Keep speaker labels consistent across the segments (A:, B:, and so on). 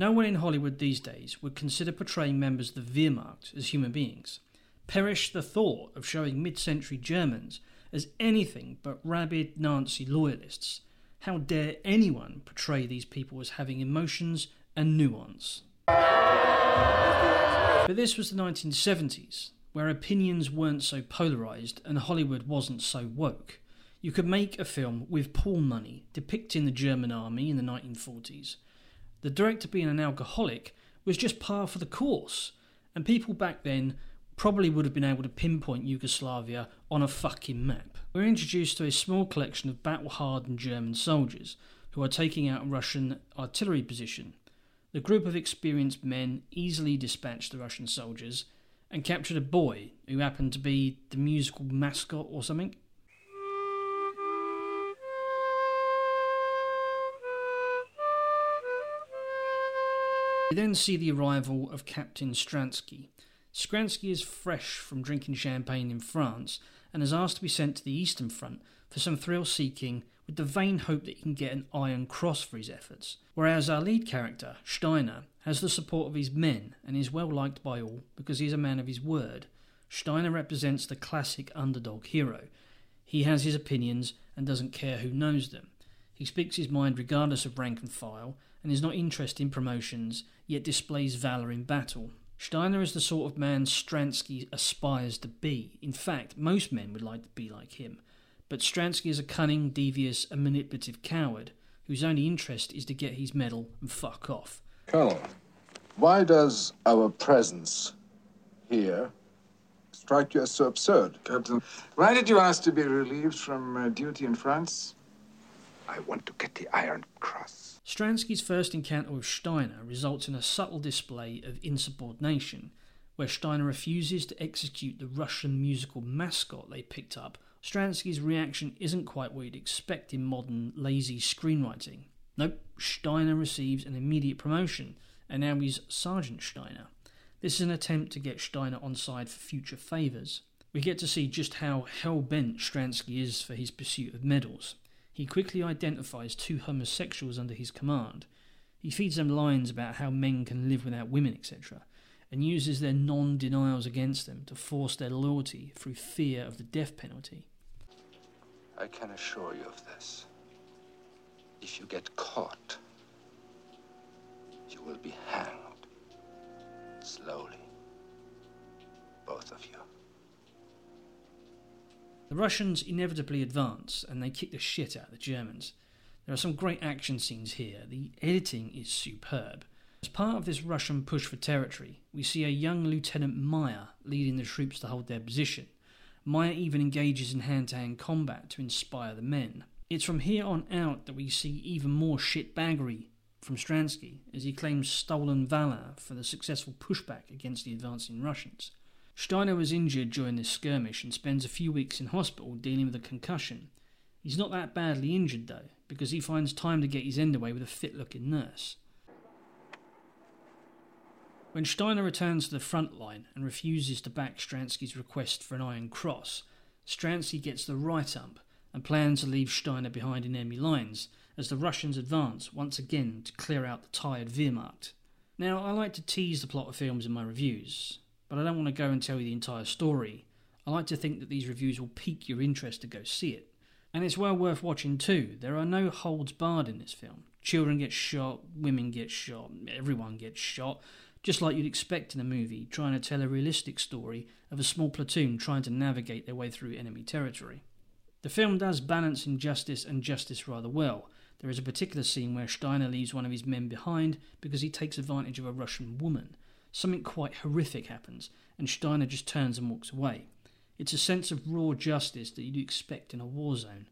A: No one in Hollywood these days would consider portraying members of the Wehrmacht as human beings. Perish the thought of showing mid century Germans as anything but rabid Nazi loyalists. How dare anyone portray these people as having emotions and nuance? But this was the 1970s, where opinions weren't so polarised and Hollywood wasn't so woke. You could make a film with pool money depicting the German army in the 1940s. The director being an alcoholic was just par for the course, and people back then probably would have been able to pinpoint Yugoslavia on a fucking map. We're introduced to a small collection of battle hardened German soldiers who are taking out a Russian artillery position. The group of experienced men easily dispatched the Russian soldiers and captured a boy who happened to be the musical mascot or something. We then see the arrival of Captain Stransky, Stransky is fresh from drinking champagne in France and is asked to be sent to the Eastern Front for some thrill seeking with the vain hope that he can get an Iron Cross for his efforts. Whereas our lead character, Steiner, has the support of his men and is well liked by all because he is a man of his word. Steiner represents the classic underdog hero. He has his opinions and doesn't care who knows them. He speaks his mind regardless of rank and file and is not interested in promotions, yet displays valour in battle. Steiner is the sort of man Stransky aspires to be. In fact, most men would like to be like him. But Stransky is a cunning, devious, and manipulative coward whose only interest is to get his medal and fuck off.
B: Colonel, why does our presence here strike you as so absurd?
C: Captain, why did you ask to be relieved from uh, duty in France?
D: I want to get the Iron Cross.
A: Stransky's first encounter with Steiner results in a subtle display of insubordination, where Steiner refuses to execute the Russian musical mascot they picked up. Stransky's reaction isn't quite what you'd expect in modern, lazy screenwriting. Nope, Steiner receives an immediate promotion, and now he's Sergeant Steiner. This is an attempt to get Steiner on side for future favours. We get to see just how hell bent Stransky is for his pursuit of medals. He quickly identifies two homosexuals under his command. He feeds them lines about how men can live without women, etc., and uses their non denials against them to force their loyalty through fear of the death penalty.
D: I can assure you of this. If you get caught, you will be hanged. Slowly. Both of you.
A: The Russians inevitably advance and they kick the shit out of the Germans. There are some great action scenes here. The editing is superb. As part of this Russian push for territory, we see a young Lieutenant Meyer leading the troops to hold their position. Meyer even engages in hand to hand combat to inspire the men. It's from here on out that we see even more shitbaggery from Stransky as he claims stolen valour for the successful pushback against the advancing Russians. Steiner was injured during this skirmish and spends a few weeks in hospital dealing with a concussion. He's not that badly injured though, because he finds time to get his end away with a fit looking nurse. When Steiner returns to the front line and refuses to back Stransky's request for an Iron Cross, Stransky gets the right ump and plans to leave Steiner behind in enemy lines as the Russians advance once again to clear out the tired Wehrmacht. Now, I like to tease the plot of films in my reviews, but I don't want to go and tell you the entire story. I like to think that these reviews will pique your interest to go see it. And it's well worth watching too. There are no holds barred in this film. Children get shot, women get shot, everyone gets shot, just like you'd expect in a movie trying to tell a realistic story of a small platoon trying to navigate their way through enemy territory. The film does balance injustice and justice rather well. There is a particular scene where Steiner leaves one of his men behind because he takes advantage of a Russian woman something quite horrific happens, and Steiner just turns and walks away. It's a sense of raw justice that you'd expect in a war zone.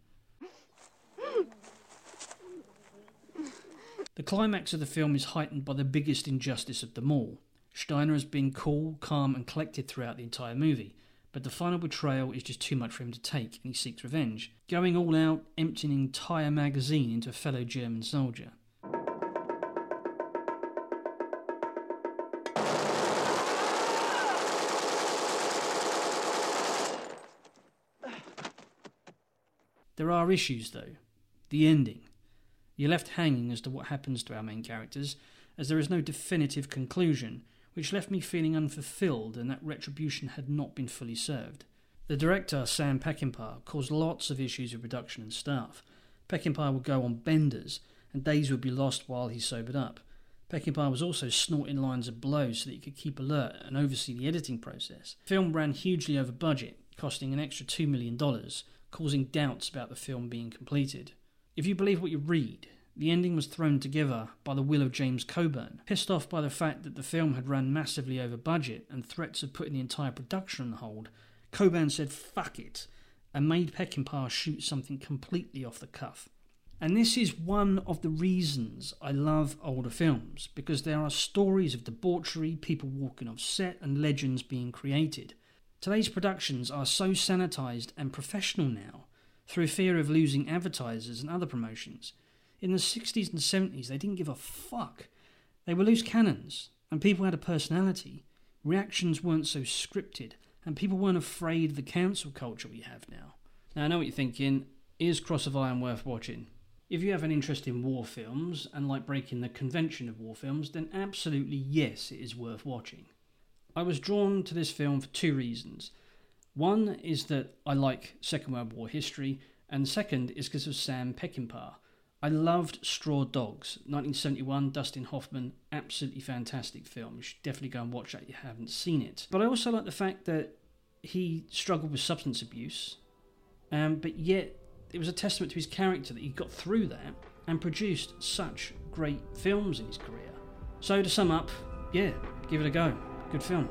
A: The climax of the film is heightened by the biggest injustice of them all. Steiner has been cool, calm, and collected throughout the entire movie, but the final betrayal is just too much for him to take, and he seeks revenge, going all out, emptying an entire magazine into a fellow German soldier. There are issues, though. The ending. You're left hanging as to what happens to our main characters, as there is no definitive conclusion, which left me feeling unfulfilled and that retribution had not been fully served. The director, Sam Peckinpah, caused lots of issues with production and staff. Peckinpah would go on benders, and days would be lost while he sobered up. Peckinpah was also snorting lines of blows so that he could keep alert and oversee the editing process. The film ran hugely over budget, costing an extra $2 million, causing doubts about the film being completed. If you believe what you read, the ending was thrown together by the will of James Coburn. Pissed off by the fact that the film had run massively over budget and threats of putting the entire production on hold, Coburn said fuck it and made Peckinpah shoot something completely off the cuff. And this is one of the reasons I love older films, because there are stories of debauchery, people walking off set, and legends being created. Today's productions are so sanitized and professional now through fear of losing advertisers and other promotions. In the 60s and 70s, they didn't give a fuck. They were loose cannons, and people had a personality. Reactions weren't so scripted, and people weren't afraid of the cancel culture we have now. Now, I know what you're thinking is Cross of Iron worth watching? If you have an interest in war films and like breaking the convention of war films, then absolutely yes, it is worth watching. I was drawn to this film for two reasons. One is that I like Second World War history, and second is because of Sam Peckinpah. I loved Straw Dogs, 1971, Dustin Hoffman, absolutely fantastic film. You should definitely go and watch that if you haven't seen it. But I also like the fact that he struggled with substance abuse, um, but yet it was a testament to his character that he got through that and produced such great films in his career. So to sum up, yeah, give it a go. Good film.